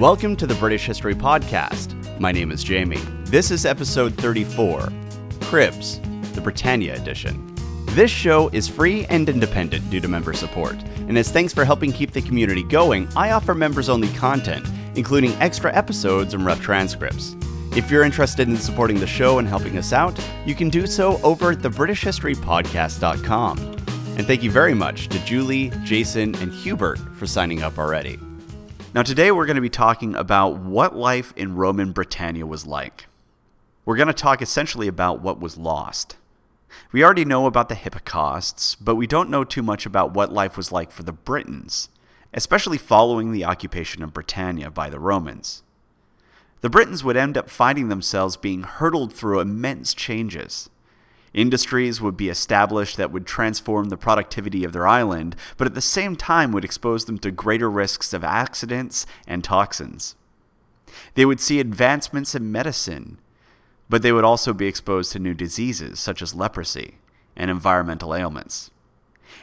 Welcome to the British History Podcast. My name is Jamie. This is episode 34 Cribs, the Britannia edition. This show is free and independent due to member support, and as thanks for helping keep the community going, I offer members only content, including extra episodes and rough transcripts. If you're interested in supporting the show and helping us out, you can do so over at thebritishhistorypodcast.com. And thank you very much to Julie, Jason, and Hubert for signing up already. Now, today we're going to be talking about what life in Roman Britannia was like. We're going to talk essentially about what was lost. We already know about the Hypocausts, but we don't know too much about what life was like for the Britons, especially following the occupation of Britannia by the Romans. The Britons would end up finding themselves being hurtled through immense changes. Industries would be established that would transform the productivity of their island, but at the same time would expose them to greater risks of accidents and toxins. They would see advancements in medicine, but they would also be exposed to new diseases such as leprosy and environmental ailments.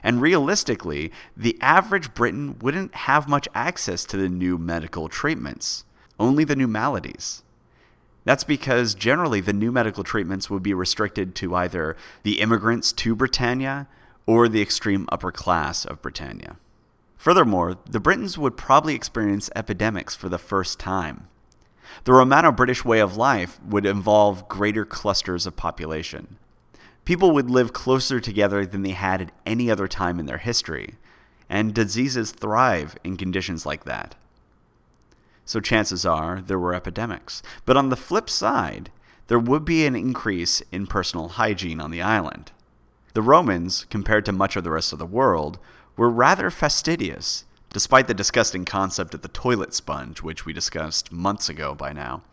And realistically, the average Briton wouldn't have much access to the new medical treatments, only the new maladies. That's because generally the new medical treatments would be restricted to either the immigrants to Britannia or the extreme upper class of Britannia. Furthermore, the Britons would probably experience epidemics for the first time. The Romano British way of life would involve greater clusters of population. People would live closer together than they had at any other time in their history, and diseases thrive in conditions like that so chances are there were epidemics. But on the flip side, there would be an increase in personal hygiene on the island. The Romans, compared to much of the rest of the world, were rather fastidious, despite the disgusting concept of the toilet sponge, which we discussed months ago by now.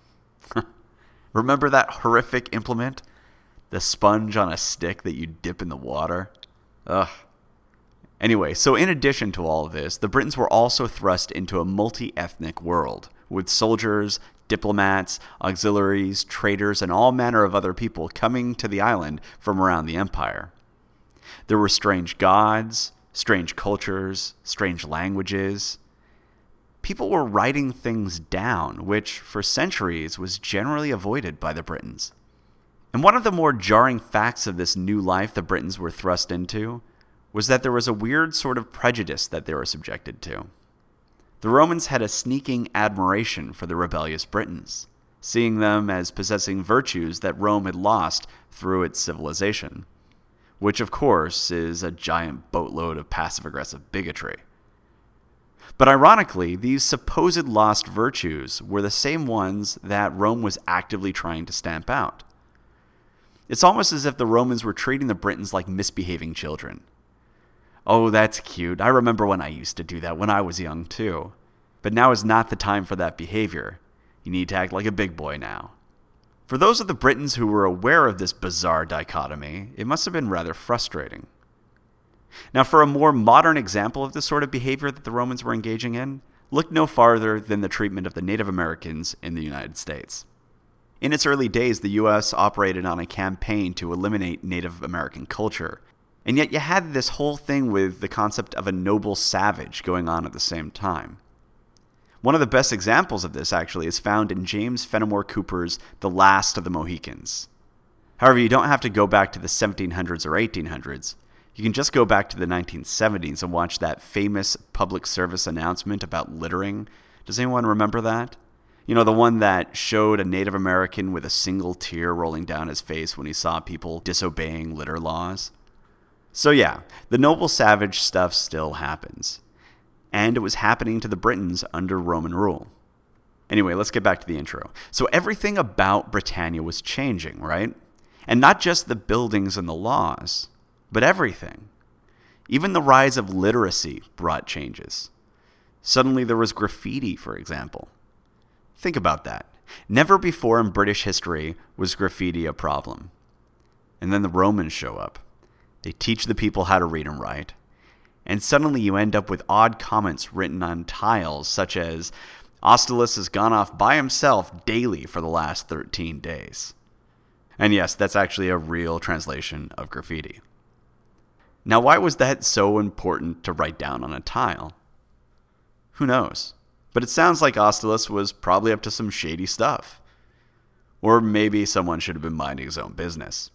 Remember that horrific implement? The sponge on a stick that you dip in the water? Ugh. Anyway, so in addition to all of this, the Britons were also thrust into a multi ethnic world, with soldiers, diplomats, auxiliaries, traders, and all manner of other people coming to the island from around the empire. There were strange gods, strange cultures, strange languages. People were writing things down, which for centuries was generally avoided by the Britons. And one of the more jarring facts of this new life the Britons were thrust into was that there was a weird sort of prejudice that they were subjected to. The Romans had a sneaking admiration for the rebellious Britons, seeing them as possessing virtues that Rome had lost through its civilization, which, of course, is a giant boatload of passive aggressive bigotry. But ironically, these supposed lost virtues were the same ones that Rome was actively trying to stamp out. It's almost as if the Romans were treating the Britons like misbehaving children Oh, that's cute. I remember when I used to do that when I was young, too. But now is not the time for that behavior. You need to act like a big boy now. For those of the Britons who were aware of this bizarre dichotomy, it must have been rather frustrating. Now, for a more modern example of the sort of behavior that the Romans were engaging in, look no farther than the treatment of the Native Americans in the United States. In its early days, the U.S. operated on a campaign to eliminate Native American culture and yet you had this whole thing with the concept of a noble savage going on at the same time. One of the best examples of this, actually, is found in James Fenimore Cooper's The Last of the Mohicans. However, you don't have to go back to the 1700s or 1800s. You can just go back to the 1970s and watch that famous public service announcement about littering. Does anyone remember that? You know, the one that showed a Native American with a single tear rolling down his face when he saw people disobeying litter laws? So, yeah, the noble savage stuff still happens. And it was happening to the Britons under Roman rule. Anyway, let's get back to the intro. So, everything about Britannia was changing, right? And not just the buildings and the laws, but everything. Even the rise of literacy brought changes. Suddenly, there was graffiti, for example. Think about that. Never before in British history was graffiti a problem. And then the Romans show up. They teach the people how to read and write. And suddenly you end up with odd comments written on tiles, such as, Austalis has gone off by himself daily for the last 13 days. And yes, that's actually a real translation of graffiti. Now, why was that so important to write down on a tile? Who knows? But it sounds like Austalis was probably up to some shady stuff. Or maybe someone should have been minding his own business.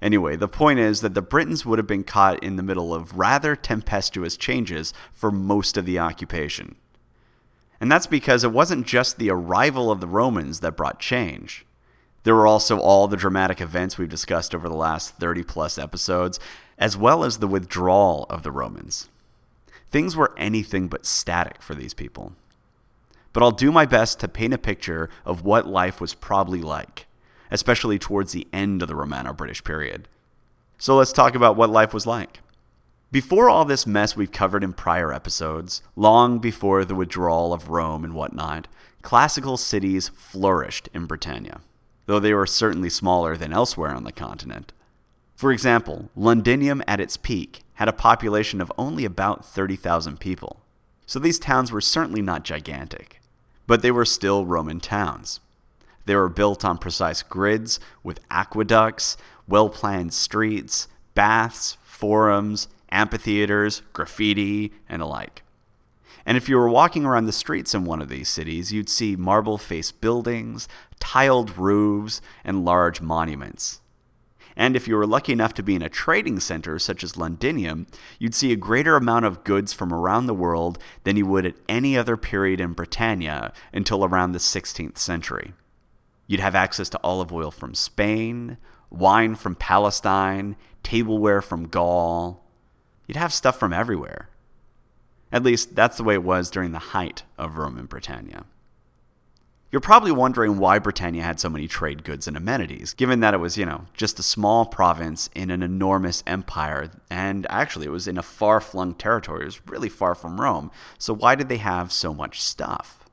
Anyway, the point is that the Britons would have been caught in the middle of rather tempestuous changes for most of the occupation. And that's because it wasn't just the arrival of the Romans that brought change. There were also all the dramatic events we've discussed over the last 30 plus episodes, as well as the withdrawal of the Romans. Things were anything but static for these people. But I'll do my best to paint a picture of what life was probably like, especially towards the end of the Romano British period. So let's talk about what life was like. Before all this mess we've covered in prior episodes, long before the withdrawal of Rome and whatnot, classical cities flourished in Britannia, though they were certainly smaller than elsewhere on the continent. For example, Londinium at its peak had a population of only about 30,000 people, so these towns were certainly not gigantic, but they were still Roman towns. They were built on precise grids with aqueducts, well planned streets, baths, forums, amphitheaters, graffiti, and the like. And if you were walking around the streets in one of these cities, you'd see marble faced buildings, tiled roofs, and large monuments. And if you were lucky enough to be in a trading center such as Londinium, you'd see a greater amount of goods from around the world than you would at any other period in Britannia until around the 16th century. You'd have access to olive oil from Spain, wine from Palestine, tableware from Gaul. You'd have stuff from everywhere. At least that's the way it was during the height of Roman Britannia. You're probably wondering why Britannia had so many trade goods and amenities, given that it was, you know, just a small province in an enormous empire, and actually it was in a far flung territory. It was really far from Rome. So why did they have so much stuff?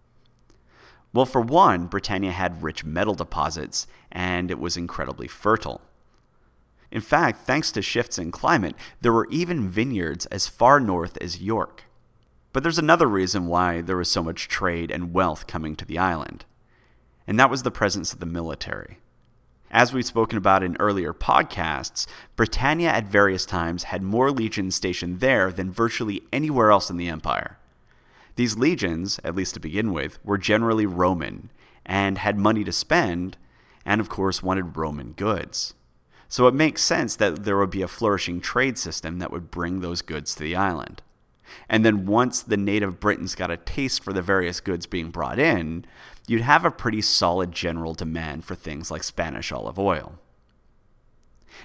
Well, for one, Britannia had rich metal deposits, and it was incredibly fertile. In fact, thanks to shifts in climate, there were even vineyards as far north as York. But there's another reason why there was so much trade and wealth coming to the island and that was the presence of the military. As we've spoken about in earlier podcasts, Britannia at various times had more legions stationed there than virtually anywhere else in the empire. These legions, at least to begin with, were generally Roman and had money to spend, and of course wanted Roman goods. So it makes sense that there would be a flourishing trade system that would bring those goods to the island. And then once the native Britons got a taste for the various goods being brought in, you'd have a pretty solid general demand for things like Spanish olive oil.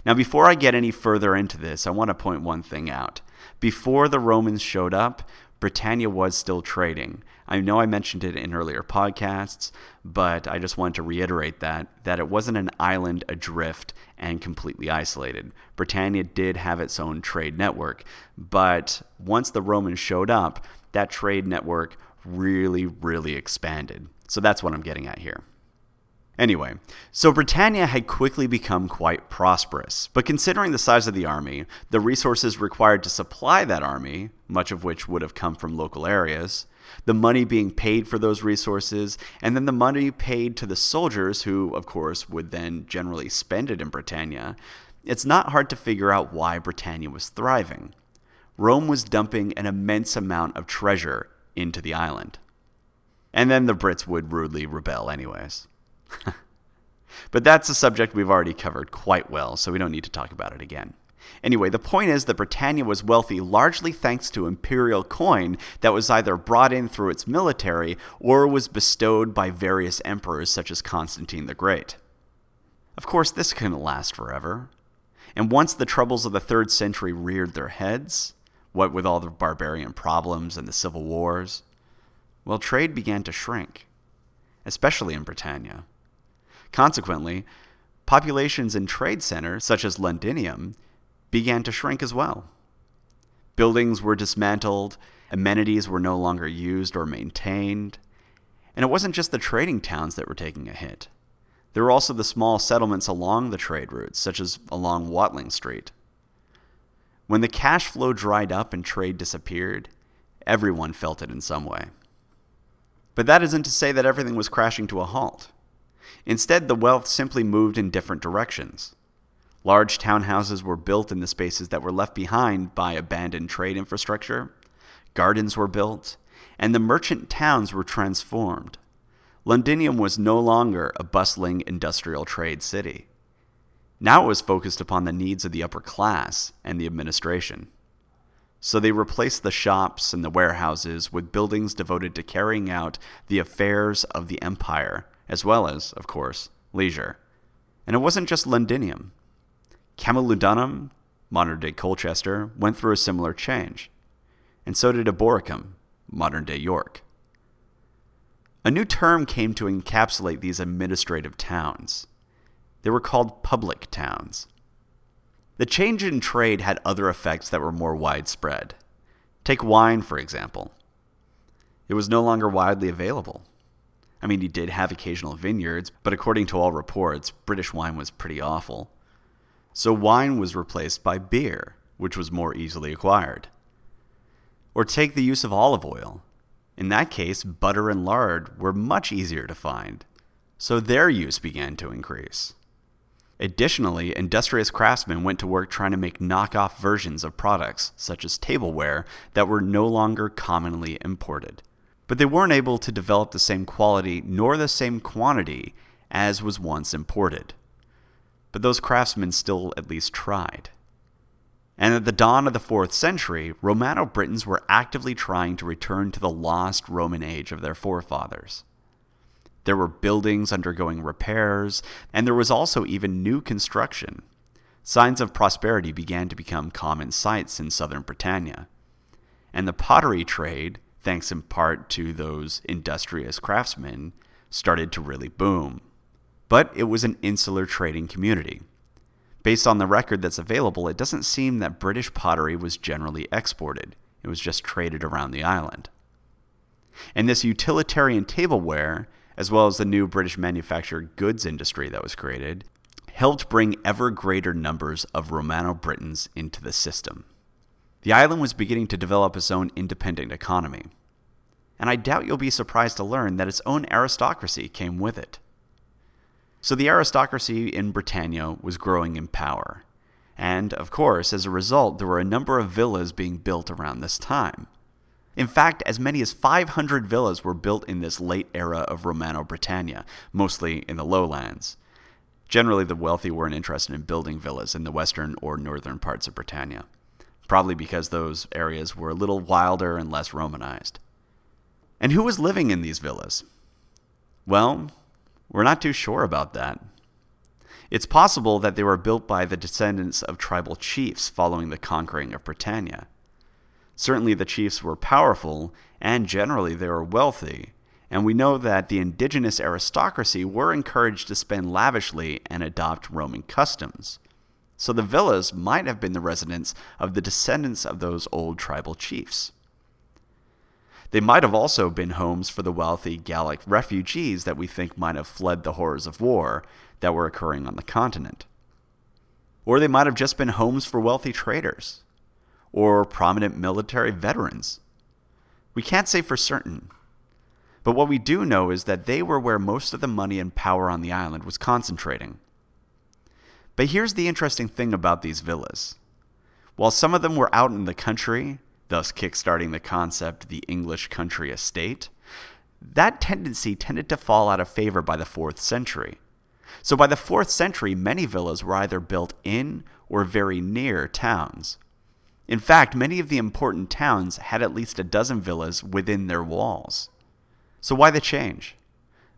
Now, before I get any further into this, I want to point one thing out. Before the Romans showed up, Britannia was still trading. I know I mentioned it in earlier podcasts, but I just wanted to reiterate that that it wasn't an island adrift and completely isolated. Britannia did have its own trade network, but once the Romans showed up, that trade network really really expanded. So that's what I'm getting at here. Anyway, so Britannia had quickly become quite prosperous, but considering the size of the army, the resources required to supply that army, much of which would have come from local areas, the money being paid for those resources, and then the money paid to the soldiers, who, of course, would then generally spend it in Britannia, it's not hard to figure out why Britannia was thriving. Rome was dumping an immense amount of treasure into the island. And then the Brits would rudely rebel, anyways. but that's a subject we've already covered quite well, so we don't need to talk about it again. Anyway, the point is that Britannia was wealthy largely thanks to imperial coin that was either brought in through its military or was bestowed by various emperors such as Constantine the Great. Of course, this couldn't last forever. And once the troubles of the third century reared their heads, what with all the barbarian problems and the civil wars, well, trade began to shrink, especially in Britannia. Consequently, populations in trade centers, such as Londinium, began to shrink as well. Buildings were dismantled, amenities were no longer used or maintained, and it wasn't just the trading towns that were taking a hit. There were also the small settlements along the trade routes, such as along Watling Street. When the cash flow dried up and trade disappeared, everyone felt it in some way. But that isn't to say that everything was crashing to a halt. Instead, the wealth simply moved in different directions. Large townhouses were built in the spaces that were left behind by abandoned trade infrastructure. Gardens were built, and the merchant towns were transformed. Londinium was no longer a bustling industrial trade city. Now it was focused upon the needs of the upper class and the administration. So they replaced the shops and the warehouses with buildings devoted to carrying out the affairs of the empire, as well as, of course, leisure. And it wasn't just Londinium. Camulodunum, modern day Colchester, went through a similar change. And so did Eboracum, modern day York. A new term came to encapsulate these administrative towns. They were called public towns. The change in trade had other effects that were more widespread. Take wine, for example. It was no longer widely available. I mean, you did have occasional vineyards, but according to all reports, British wine was pretty awful. So wine was replaced by beer, which was more easily acquired. Or take the use of olive oil. In that case, butter and lard were much easier to find, so their use began to increase. Additionally, industrious craftsmen went to work trying to make knockoff versions of products, such as tableware, that were no longer commonly imported. But they weren't able to develop the same quality nor the same quantity as was once imported. But those craftsmen still at least tried. And at the dawn of the 4th century, Romano Britons were actively trying to return to the lost Roman age of their forefathers. There were buildings undergoing repairs, and there was also even new construction. Signs of prosperity began to become common sights in southern Britannia. And the pottery trade, thanks in part to those industrious craftsmen, started to really boom. But it was an insular trading community. Based on the record that's available, it doesn't seem that British pottery was generally exported, it was just traded around the island. And this utilitarian tableware as well as the new British manufactured goods industry that was created, helped bring ever greater numbers of Romano Britons into the system. The island was beginning to develop its own independent economy, and I doubt you'll be surprised to learn that its own aristocracy came with it. So the aristocracy in Britannia was growing in power, and, of course, as a result, there were a number of villas being built around this time. In fact, as many as 500 villas were built in this late era of Romano Britannia, mostly in the lowlands. Generally, the wealthy weren't interested in building villas in the western or northern parts of Britannia, probably because those areas were a little wilder and less Romanized. And who was living in these villas? Well, we're not too sure about that. It's possible that they were built by the descendants of tribal chiefs following the conquering of Britannia. Certainly, the chiefs were powerful, and generally they were wealthy, and we know that the indigenous aristocracy were encouraged to spend lavishly and adopt Roman customs. So the villas might have been the residence of the descendants of those old tribal chiefs. They might have also been homes for the wealthy Gallic refugees that we think might have fled the horrors of war that were occurring on the continent. Or they might have just been homes for wealthy traders or prominent military veterans. We can't say for certain. But what we do know is that they were where most of the money and power on the island was concentrating. But here's the interesting thing about these villas. While some of them were out in the country, thus kickstarting the concept the English country estate, that tendency tended to fall out of favor by the 4th century. So by the 4th century, many villas were either built in or very near towns. In fact, many of the important towns had at least a dozen villas within their walls. So why the change?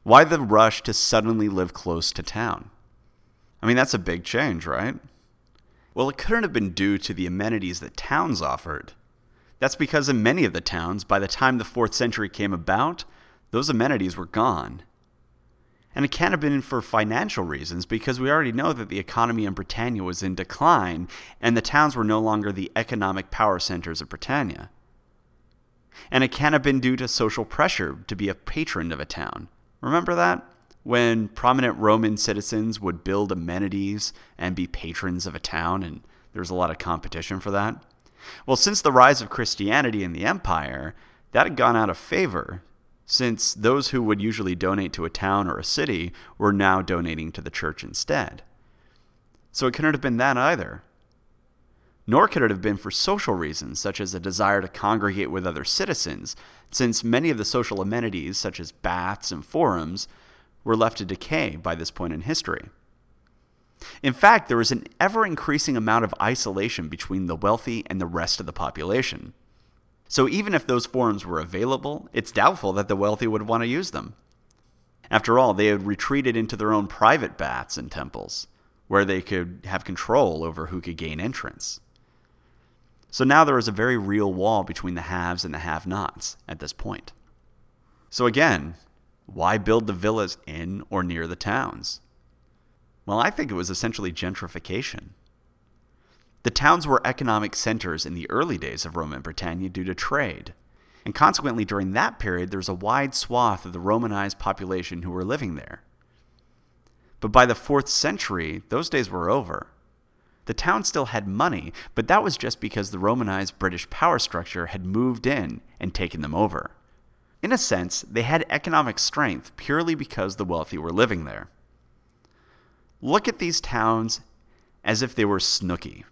Why the rush to suddenly live close to town? I mean, that's a big change, right? Well, it couldn't have been due to the amenities that towns offered. That's because in many of the towns, by the time the 4th century came about, those amenities were gone. And it can't have been for financial reasons because we already know that the economy in Britannia was in decline and the towns were no longer the economic power centers of Britannia. And it can't have been due to social pressure to be a patron of a town. Remember that? When prominent Roman citizens would build amenities and be patrons of a town, and there was a lot of competition for that. Well, since the rise of Christianity in the empire, that had gone out of favor since those who would usually donate to a town or a city were now donating to the church instead. So it couldn't have been that either. nor could it have been for social reasons, such as a desire to congregate with other citizens, since many of the social amenities, such as baths and forums, were left to decay by this point in history. In fact, there is an ever increasing amount of isolation between the wealthy and the rest of the population. So even if those forums were available, it's doubtful that the wealthy would want to use them. After all, they had retreated into their own private baths and temples, where they could have control over who could gain entrance. So now there is a very real wall between the haves and the have nots at this point. So again, why build the villas in or near the towns? Well, I think it was essentially gentrification. The towns were economic centers in the early days of Roman Britannia due to trade. And consequently, during that period, there was a wide swath of the Romanized population who were living there. But by the 4th century, those days were over. The town still had money, but that was just because the Romanized British power structure had moved in and taken them over. In a sense, they had economic strength purely because the wealthy were living there. Look at these towns as if they were Snooki.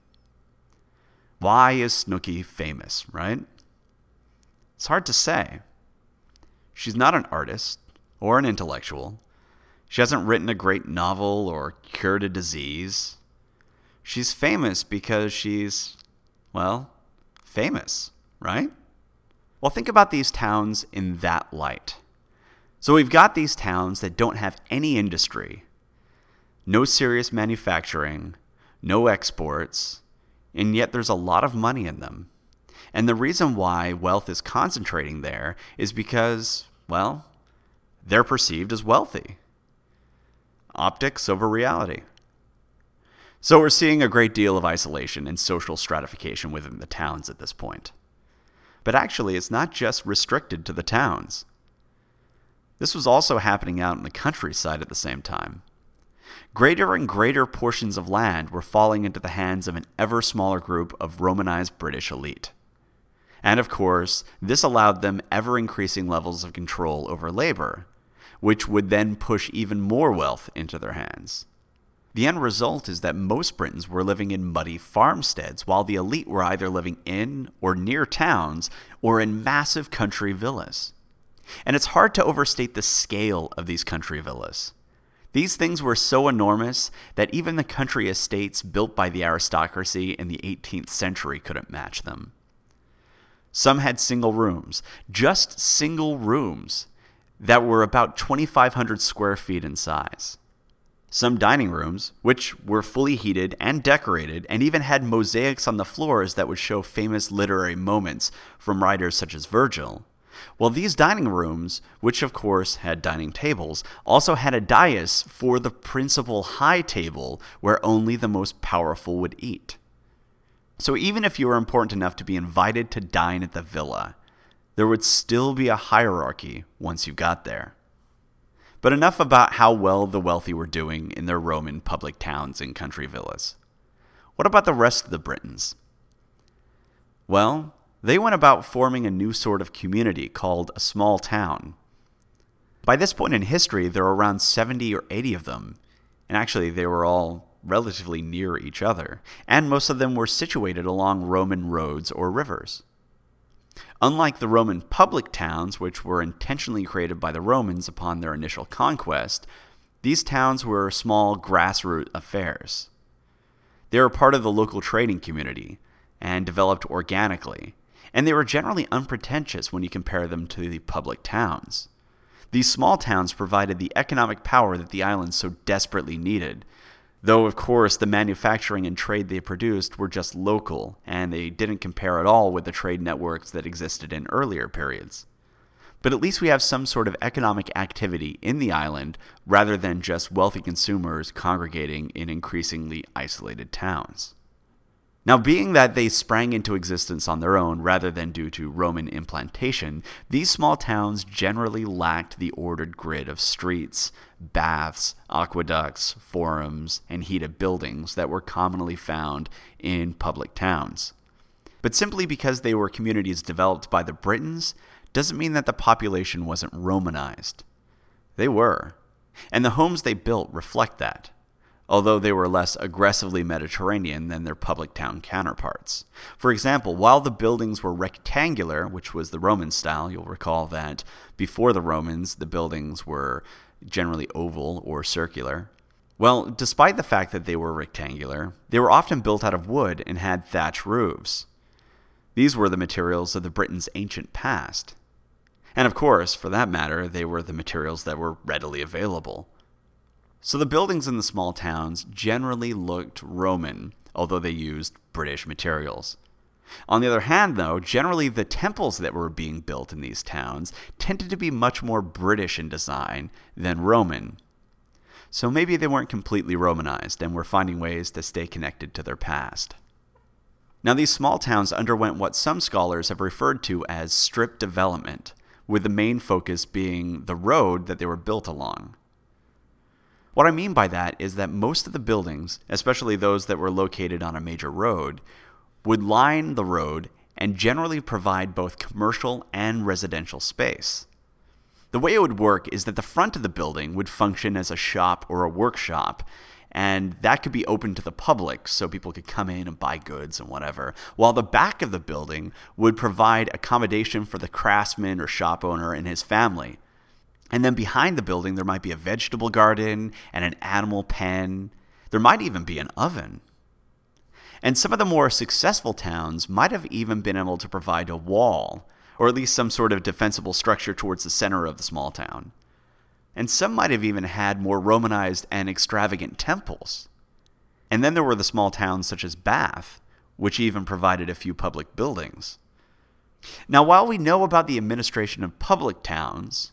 Why is Snooki famous, right? It's hard to say. She's not an artist or an intellectual. She hasn't written a great novel or cured a disease. She's famous because she's, well, famous, right? Well, think about these towns in that light. So we've got these towns that don't have any industry, no serious manufacturing, no exports, and yet there's a lot of money in them. And the reason why wealth is concentrating there is because, well, they're perceived as wealthy. Optics over reality. So we're seeing a great deal of isolation and social stratification within the towns at this point. But actually, it's not just restricted to the towns. This was also happening out in the countryside at the same time. Greater and greater portions of land were falling into the hands of an ever smaller group of Romanized British elite. And of course, this allowed them ever increasing levels of control over labor, which would then push even more wealth into their hands. The end result is that most Britons were living in muddy farmsteads, while the elite were either living in or near towns or in massive country villas. And it's hard to overstate the scale of these country villas. These things were so enormous that even the country estates built by the aristocracy in the 18th century couldn't match them. Some had single rooms, just single rooms, that were about 2,500 square feet in size. Some dining rooms, which were fully heated and decorated, and even had mosaics on the floors that would show famous literary moments from writers such as Virgil, well, these dining rooms, which of course had dining tables, also had a dais for the principal high table where only the most powerful would eat. So even if you were important enough to be invited to dine at the villa, there would still be a hierarchy once you got there. But enough about how well the wealthy were doing in their Roman public towns and country villas. What about the rest of the Britons? Well, they went about forming a new sort of community called a small town. By this point in history, there were around 70 or 80 of them, and actually, they were all relatively near each other, and most of them were situated along Roman roads or rivers. Unlike the Roman public towns, which were intentionally created by the Romans upon their initial conquest, these towns were small grassroots affairs. They were part of the local trading community and developed organically, and they were generally unpretentious when you compare them to the public towns. These small towns provided the economic power that the island so desperately needed, though, of course, the manufacturing and trade they produced were just local, and they didn't compare at all with the trade networks that existed in earlier periods. But at least we have some sort of economic activity in the island rather than just wealthy consumers congregating in increasingly isolated towns. Now, being that they sprang into existence on their own rather than due to Roman implantation, these small towns generally lacked the ordered grid of streets, baths, aqueducts, forums, and heated buildings that were commonly found in public towns. But simply because they were communities developed by the Britons doesn't mean that the population wasn't Romanized. They were. And the homes they built reflect that. Although they were less aggressively Mediterranean than their public town counterparts. For example, while the buildings were rectangular, which was the Roman style, you'll recall that before the Romans, the buildings were generally oval or circular. Well, despite the fact that they were rectangular, they were often built out of wood and had thatch roofs. These were the materials of the Britons' ancient past. And of course, for that matter, they were the materials that were readily available. So the buildings in the small towns generally looked Roman, although they used British materials. On the other hand, though, generally the temples that were being built in these towns tended to be much more British in design than Roman. So maybe they weren't completely Romanized and were finding ways to stay connected to their past. Now, these small towns underwent what some scholars have referred to as strip development, with the main focus being the road that they were built along. What I mean by that is that most of the buildings, especially those that were located on a major road, would line the road and generally provide both commercial and residential space. The way it would work is that the front of the building would function as a shop or a workshop, and that could be open to the public so people could come in and buy goods and whatever, while the back of the building would provide accommodation for the craftsman or shop owner and his family. And then behind the building, there might be a vegetable garden and an animal pen. There might even be an oven. And some of the more successful towns might have even been able to provide a wall, or at least some sort of defensible structure towards the center of the small town. And some might have even had more Romanized and extravagant temples. And then there were the small towns such as Bath, which even provided a few public buildings. Now, while we know about the administration of public towns,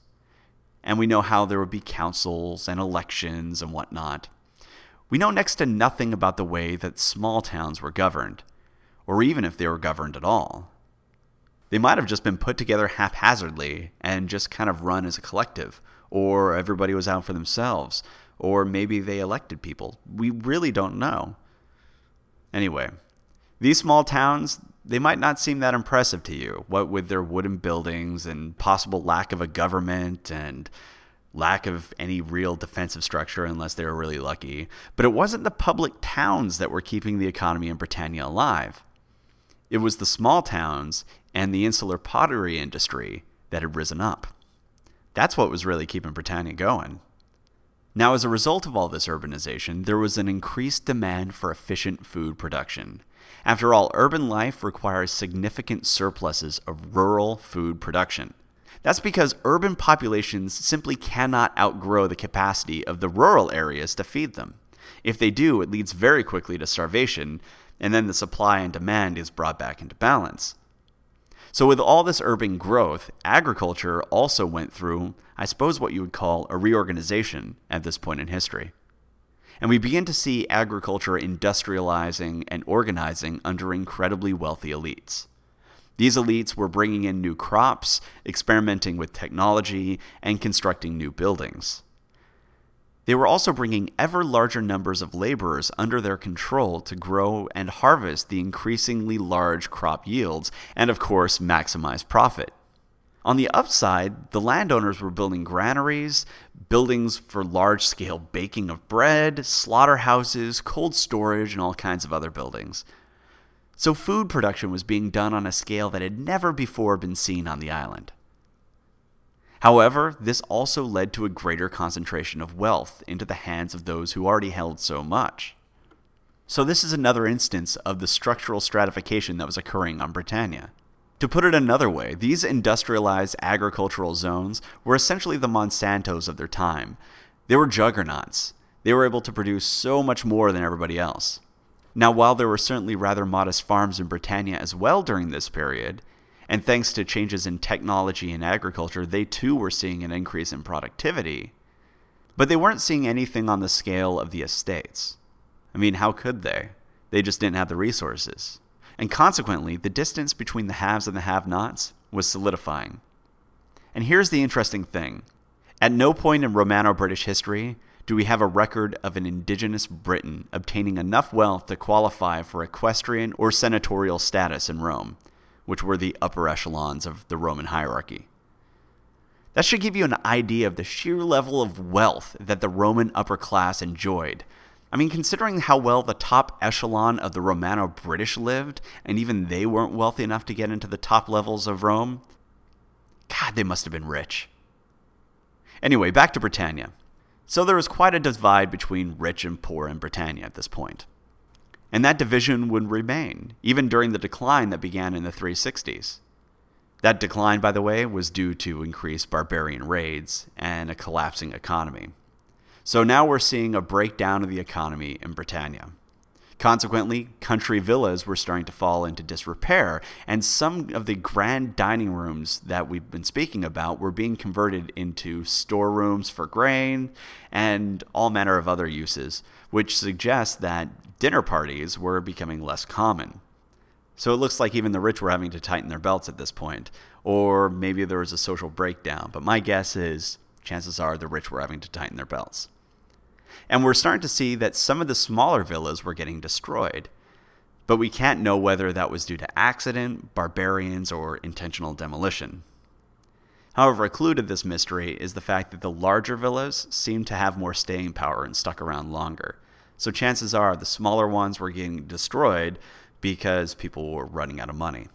and we know how there would be councils and elections and whatnot. We know next to nothing about the way that small towns were governed, or even if they were governed at all. They might have just been put together haphazardly and just kind of run as a collective, or everybody was out for themselves, or maybe they elected people. We really don't know. Anyway, these small towns, they might not seem that impressive to you, what with their wooden buildings and possible lack of a government and lack of any real defensive structure unless they were really lucky. But it wasn't the public towns that were keeping the economy in Britannia alive. It was the small towns and the insular pottery industry that had risen up. That's what was really keeping Britannia going. Now, as a result of all this urbanization, there was an increased demand for efficient food production. After all, urban life requires significant surpluses of rural food production. That's because urban populations simply cannot outgrow the capacity of the rural areas to feed them. If they do, it leads very quickly to starvation, and then the supply and demand is brought back into balance. So, with all this urban growth, agriculture also went through, I suppose, what you would call a reorganization at this point in history. And we begin to see agriculture industrializing and organizing under incredibly wealthy elites. These elites were bringing in new crops, experimenting with technology, and constructing new buildings. They were also bringing ever larger numbers of laborers under their control to grow and harvest the increasingly large crop yields and, of course, maximize profit. On the upside, the landowners were building granaries, buildings for large scale baking of bread, slaughterhouses, cold storage, and all kinds of other buildings. So, food production was being done on a scale that had never before been seen on the island. However, this also led to a greater concentration of wealth into the hands of those who already held so much. So, this is another instance of the structural stratification that was occurring on Britannia. To put it another way, these industrialized agricultural zones were essentially the Monsantos of their time. They were juggernauts. They were able to produce so much more than everybody else. Now, while there were certainly rather modest farms in Britannia as well during this period, and thanks to changes in technology and agriculture, they too were seeing an increase in productivity. But they weren't seeing anything on the scale of the estates. I mean, how could they? They just didn't have the resources. And consequently, the distance between the haves and the have nots was solidifying. And here's the interesting thing at no point in Romano British history do we have a record of an indigenous Briton obtaining enough wealth to qualify for equestrian or senatorial status in Rome which were the upper echelons of the Roman hierarchy. That should give you an idea of the sheer level of wealth that the Roman upper class enjoyed. I mean, considering how well the top echelon of the Romano British lived, and even they weren't wealthy enough to get into the top levels of Rome, God, they must have been rich. Anyway, back to Britannia. So there was quite a divide between rich and poor in Britannia at this point. And that division would remain, even during the decline that began in the 360s. That decline, by the way, was due to increased barbarian raids and a collapsing economy. So now we're seeing a breakdown of the economy in Britannia. Consequently, country villas were starting to fall into disrepair, and some of the grand dining rooms that we've been speaking about were being converted into storerooms for grain and all manner of other uses, which suggests that dinner parties were becoming less common. So it looks like even the rich were having to tighten their belts at this point, or maybe there was a social breakdown, but my guess is chances are the rich were having to tighten their belts. And we're starting to see that some of the smaller villas were getting destroyed. But we can't know whether that was due to accident, barbarians, or intentional demolition. However, a clue to this mystery is the fact that the larger villas seem to have more staying power and stuck around longer. So chances are the smaller ones were getting destroyed because people were running out of money.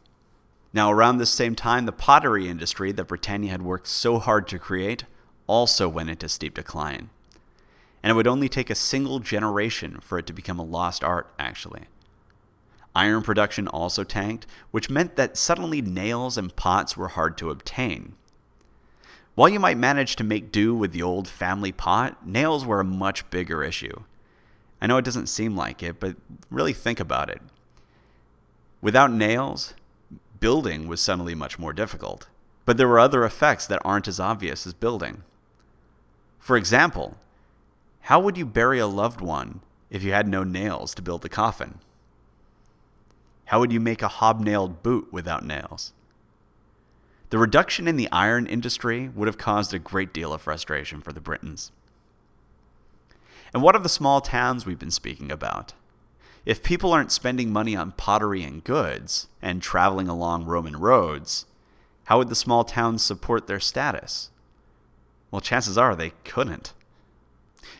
Now, around this same time, the pottery industry that Britannia had worked so hard to create also went into steep decline and it would only take a single generation for it to become a lost art, actually. Iron production also tanked, which meant that suddenly nails and pots were hard to obtain. While you might manage to make do with the old family pot, nails were a much bigger issue. I know it doesn't seem like it, but really think about it. Without nails, building was suddenly much more difficult. But there were other effects that aren't as obvious as building. For example, how would you bury a loved one if you had no nails to build the coffin? How would you make a hobnailed boot without nails? The reduction in the iron industry would have caused a great deal of frustration for the Britons. And what of the small towns we've been speaking about? If people aren't spending money on pottery and goods and traveling along Roman roads, how would the small towns support their status? Well, chances are they couldn't.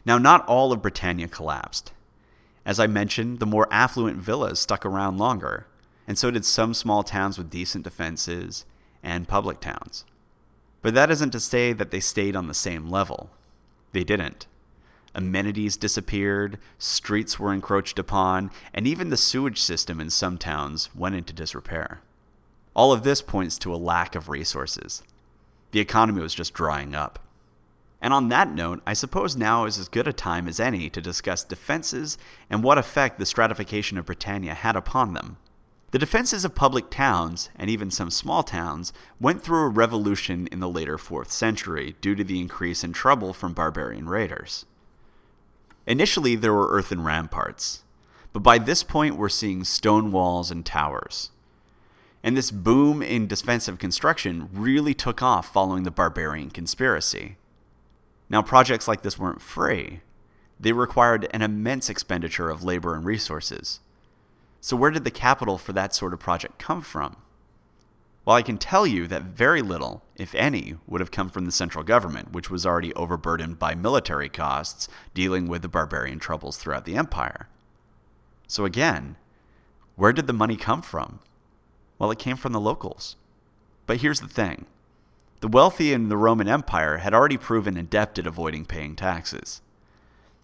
Now, not all of Britannia collapsed. As I mentioned, the more affluent villas stuck around longer, and so did some small towns with decent defenses and public towns. But that isn't to say that they stayed on the same level. They didn't. Amenities disappeared, streets were encroached upon, and even the sewage system in some towns went into disrepair. All of this points to a lack of resources. The economy was just drying up. And on that note, I suppose now is as good a time as any to discuss defenses and what effect the stratification of Britannia had upon them. The defenses of public towns, and even some small towns, went through a revolution in the later 4th century due to the increase in trouble from barbarian raiders. Initially, there were earthen ramparts, but by this point, we're seeing stone walls and towers. And this boom in defensive construction really took off following the barbarian conspiracy. Now, projects like this weren't free, they required an immense expenditure of labor and resources. So, where did the capital for that sort of project come from? Well, I can tell you that very little, if any, would have come from the central government, which was already overburdened by military costs dealing with the barbarian troubles throughout the empire. So, again, where did the money come from? Well, it came from the locals. But here's the thing the wealthy in the Roman Empire had already proven adept at avoiding paying taxes.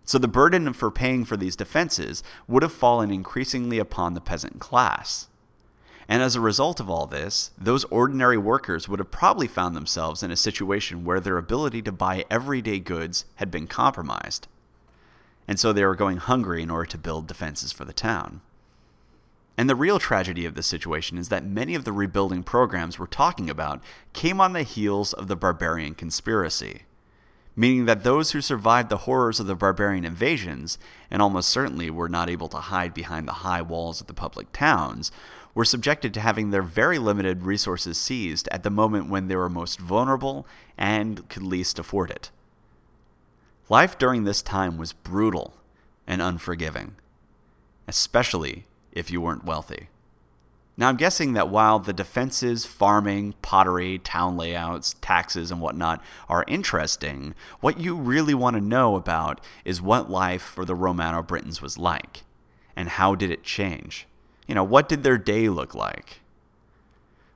So the burden for paying for these defenses would have fallen increasingly upon the peasant class. And as a result of all this, those ordinary workers would have probably found themselves in a situation where their ability to buy everyday goods had been compromised. And so they were going hungry in order to build defenses for the town. And the real tragedy of this situation is that many of the rebuilding programs we're talking about came on the heels of the barbarian conspiracy, meaning that those who survived the horrors of the barbarian invasions, and almost certainly were not able to hide behind the high walls of the public towns, were subjected to having their very limited resources seized at the moment when they were most vulnerable and could least afford it. Life during this time was brutal and unforgiving, especially if you weren't wealthy. Now, I'm guessing that while the defenses, farming, pottery, town layouts, taxes, and whatnot are interesting, what you really want to know about is what life for the Romano Britons was like, and how did it change? You know, what did their day look like?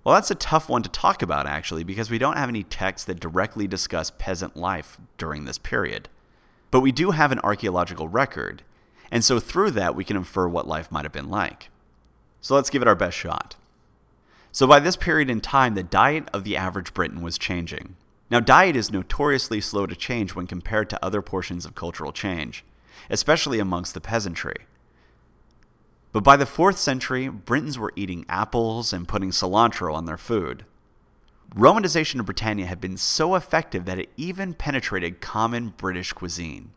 Well, that's a tough one to talk about, actually, because we don't have any texts that directly discuss peasant life during this period. But we do have an archaeological record, and so through that, we can infer what life might have been like. So let's give it our best shot. So, by this period in time, the diet of the average Briton was changing. Now, diet is notoriously slow to change when compared to other portions of cultural change, especially amongst the peasantry. But by the 4th century, Britons were eating apples and putting cilantro on their food. Romanization of Britannia had been so effective that it even penetrated common British cuisine.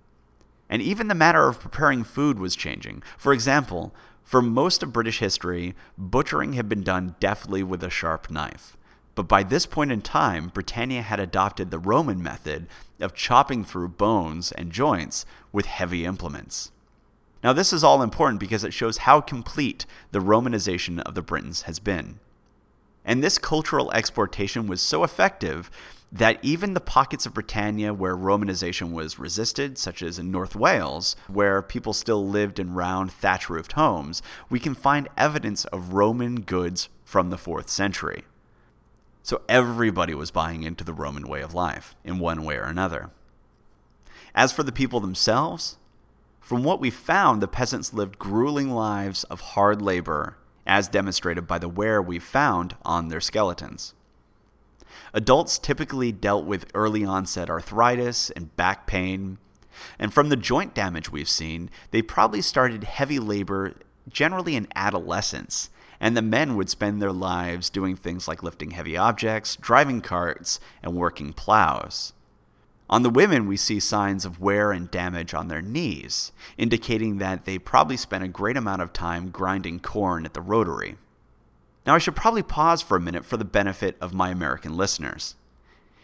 And even the manner of preparing food was changing. For example, for most of British history, butchering had been done deftly with a sharp knife. But by this point in time, Britannia had adopted the Roman method of chopping through bones and joints with heavy implements. Now, this is all important because it shows how complete the Romanization of the Britons has been. And this cultural exportation was so effective that even the pockets of Britannia where Romanization was resisted, such as in North Wales, where people still lived in round thatch roofed homes, we can find evidence of Roman goods from the 4th century. So everybody was buying into the Roman way of life in one way or another. As for the people themselves, from what we found, the peasants lived grueling lives of hard labor, as demonstrated by the wear we found on their skeletons. Adults typically dealt with early onset arthritis and back pain, and from the joint damage we've seen, they probably started heavy labor generally in adolescence, and the men would spend their lives doing things like lifting heavy objects, driving carts, and working plows. On the women, we see signs of wear and damage on their knees, indicating that they probably spent a great amount of time grinding corn at the rotary. Now, I should probably pause for a minute for the benefit of my American listeners.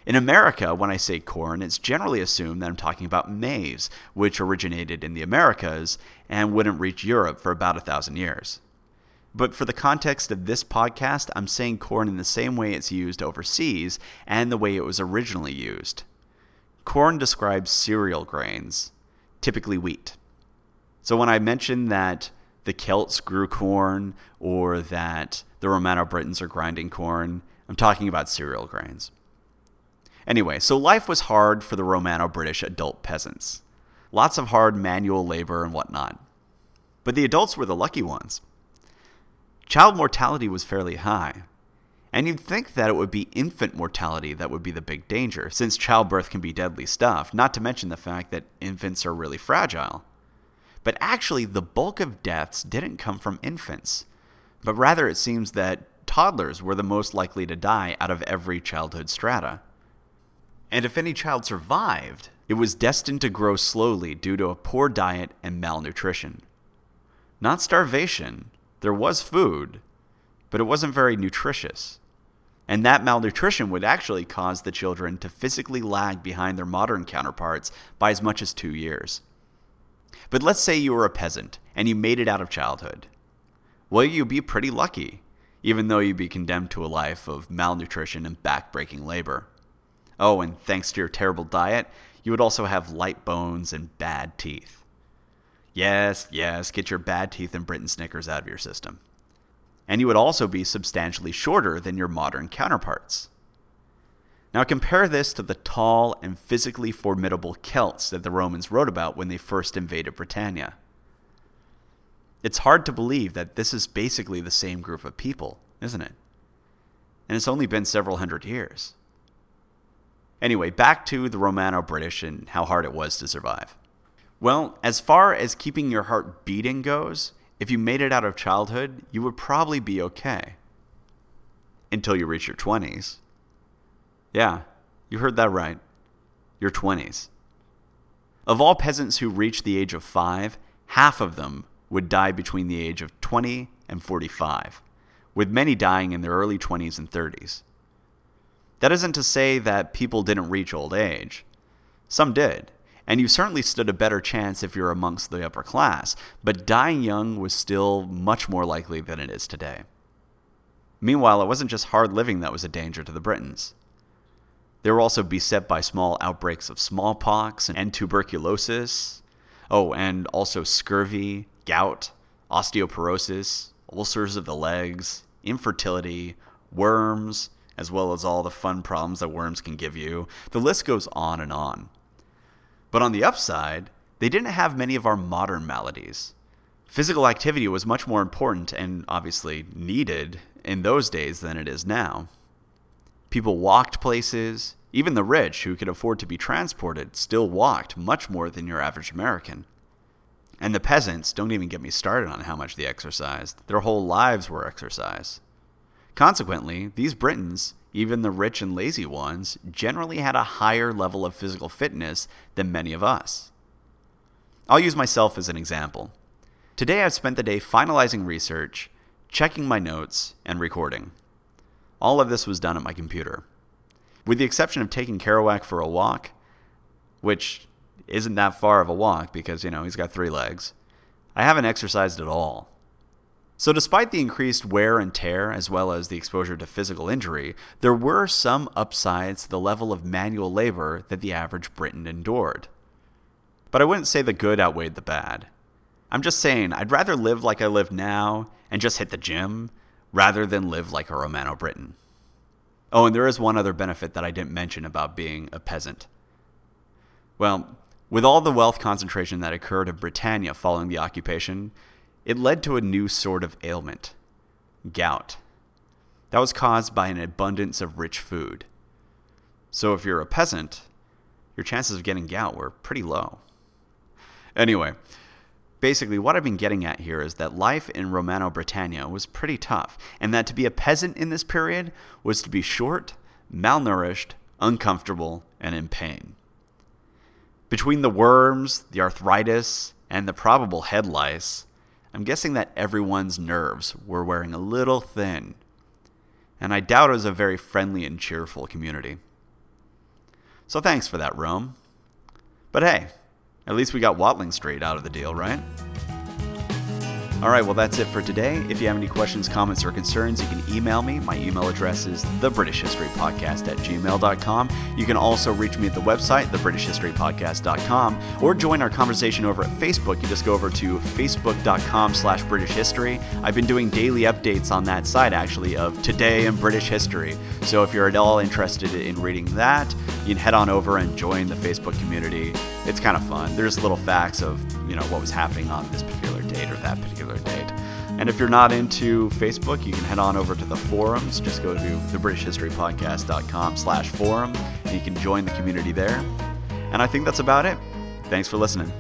In America, when I say corn, it's generally assumed that I'm talking about maize, which originated in the Americas and wouldn't reach Europe for about a thousand years. But for the context of this podcast, I'm saying corn in the same way it's used overseas and the way it was originally used. Corn describes cereal grains, typically wheat. So when I mention that the Celts grew corn or that the Romano Britons are grinding corn, I'm talking about cereal grains. Anyway, so life was hard for the Romano British adult peasants. Lots of hard manual labor and whatnot. But the adults were the lucky ones. Child mortality was fairly high, and you'd think that it would be infant mortality that would be the big danger, since childbirth can be deadly stuff, not to mention the fact that infants are really fragile. But actually, the bulk of deaths didn't come from infants, but rather it seems that toddlers were the most likely to die out of every childhood strata. And if any child survived, it was destined to grow slowly due to a poor diet and malnutrition. Not starvation, there was food, but it wasn't very nutritious. And that malnutrition would actually cause the children to physically lag behind their modern counterparts by as much as two years. But let's say you were a peasant and you made it out of childhood. Well, you'd be pretty lucky, even though you'd be condemned to a life of malnutrition and back-breaking labor. Oh, and thanks to your terrible diet, you would also have light bones and bad teeth. Yes, yes, get your bad teeth and Britain Snickers out of your system and you would also be substantially shorter than your modern counterparts. Now compare this to the tall and physically formidable Celts that the Romans wrote about when they first invaded Britannia. It's hard to believe that this is basically the same group of people, isn't it? And it's only been several hundred years. Anyway, back to the Romano British and how hard it was to survive. Well, as far as keeping your heart beating goes, if you made it out of childhood, you would probably be okay. Until you reach your 20s. Yeah, you heard that right. Your 20s. Of all peasants who reached the age of 5, half of them would die between the age of 20 and 45, with many dying in their early 20s and 30s. That isn't to say that people didn't reach old age. Some did, and you certainly stood a better chance if you're amongst the upper class, but dying young was still much more likely than it is today. Meanwhile, it wasn't just hard living that was a danger to the Britons. They were also beset by small outbreaks of smallpox and tuberculosis. Oh, and also scurvy, gout, osteoporosis, ulcers of the legs, infertility, worms, as well as all the fun problems that worms can give you. The list goes on and on. But on the upside, they didn't have many of our modern maladies. Physical activity was much more important and obviously needed in those days than it is now. People walked places, even the rich who could afford to be transported still walked much more than your average American. And the peasants, don't even get me started on how much they exercised. Their whole lives were exercise. Consequently, these Britons, even the rich and lazy ones, generally had a higher level of physical fitness than many of us. I'll use myself as an example. Today I've spent the day finalizing research, checking my notes, and recording. All of this was done at my computer. With the exception of taking Kerouac for a walk, which isn't that far of a walk because, you know, he's got three legs, I haven't exercised at all. So, despite the increased wear and tear, as well as the exposure to physical injury, there were some upsides to the level of manual labor that the average Briton endured. But I wouldn't say the good outweighed the bad. I'm just saying, I'd rather live like I live now and just hit the gym rather than live like a Romano Briton. Oh, and there is one other benefit that I didn't mention about being a peasant. Well, with all the wealth concentration that occurred in Britannia following the occupation, it led to a new sort of ailment gout. That was caused by an abundance of rich food. So if you're a peasant, your chances of getting gout were pretty low. Anyway, basically, what I've been getting at here is that life in Romano Britannia was pretty tough, and that to be a peasant in this period was to be short, malnourished, uncomfortable, and in pain. Between the worms, the arthritis, and the probable head lice, I'm guessing that everyone's nerves were wearing a little thin. And I doubt it was a very friendly and cheerful community. So thanks for that, Rome. But hey, at least we got Watling Street out of the deal, right? All right, well, that's it for today. If you have any questions, comments, or concerns, you can email me. My email address is thebritishhistorypodcast at gmail.com. You can also reach me at the website, thebritishhistorypodcast.com, or join our conversation over at Facebook. You just go over to facebook.com slash British History. I've been doing daily updates on that site, actually, of today in British history. So if you're at all interested in reading that, you can head on over and join the Facebook community. It's kind of fun. There's little facts of, you know, what was happening on this particular date or that particular date. And if you're not into Facebook, you can head on over to the forums. Just go to thebritishhistorypodcast.com slash forum and you can join the community there. And I think that's about it. Thanks for listening.